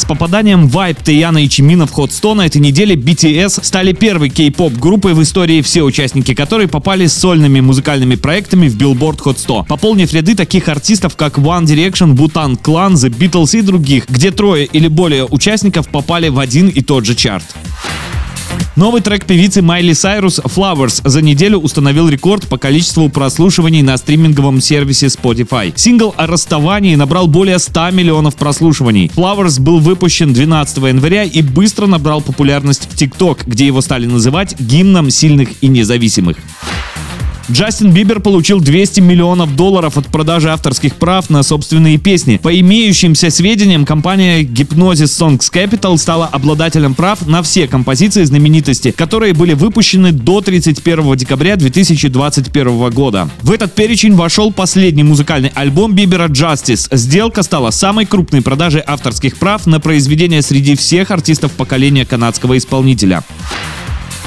С попаданием Vibe Таяна и Чимина в ход 100 на этой неделе BTS стали первой кей-поп группой в истории, все участники которой попали с сольными музыкальными проектами в Billboard Hot 100, пополнив ряды таких артистов, как One Direction, Bhutan Clan, The Beatles и других, где трое или более участников попали в один и тот же чарт. Новый трек певицы Майли Сайрус Flowers за неделю установил рекорд по количеству прослушиваний на стриминговом сервисе Spotify. Сингл о расставании набрал более 100 миллионов прослушиваний. Flowers был выпущен 12 января и быстро набрал популярность в TikTok, где его стали называть гимном сильных и независимых. Джастин Бибер получил 200 миллионов долларов от продажи авторских прав на собственные песни. По имеющимся сведениям, компания Hypnosis Songs Capital стала обладателем прав на все композиции знаменитости, которые были выпущены до 31 декабря 2021 года. В этот перечень вошел последний музыкальный альбом Бибера Justice. Сделка стала самой крупной продажей авторских прав на произведение среди всех артистов поколения канадского исполнителя.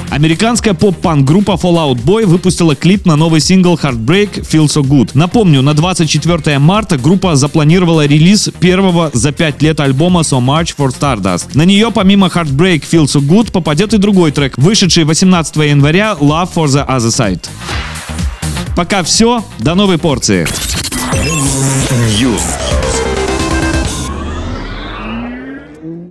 Американская поп-панк группа Fallout Boy выпустила клип на новый сингл Heartbreak Feel So Good. Напомню, на 24 марта группа запланировала релиз первого за 5 лет альбома So Much for Stardust. На нее помимо Heartbreak Feel So Good попадет и другой трек, вышедший 18 января Love for the Other Side. Пока все, до новой порции.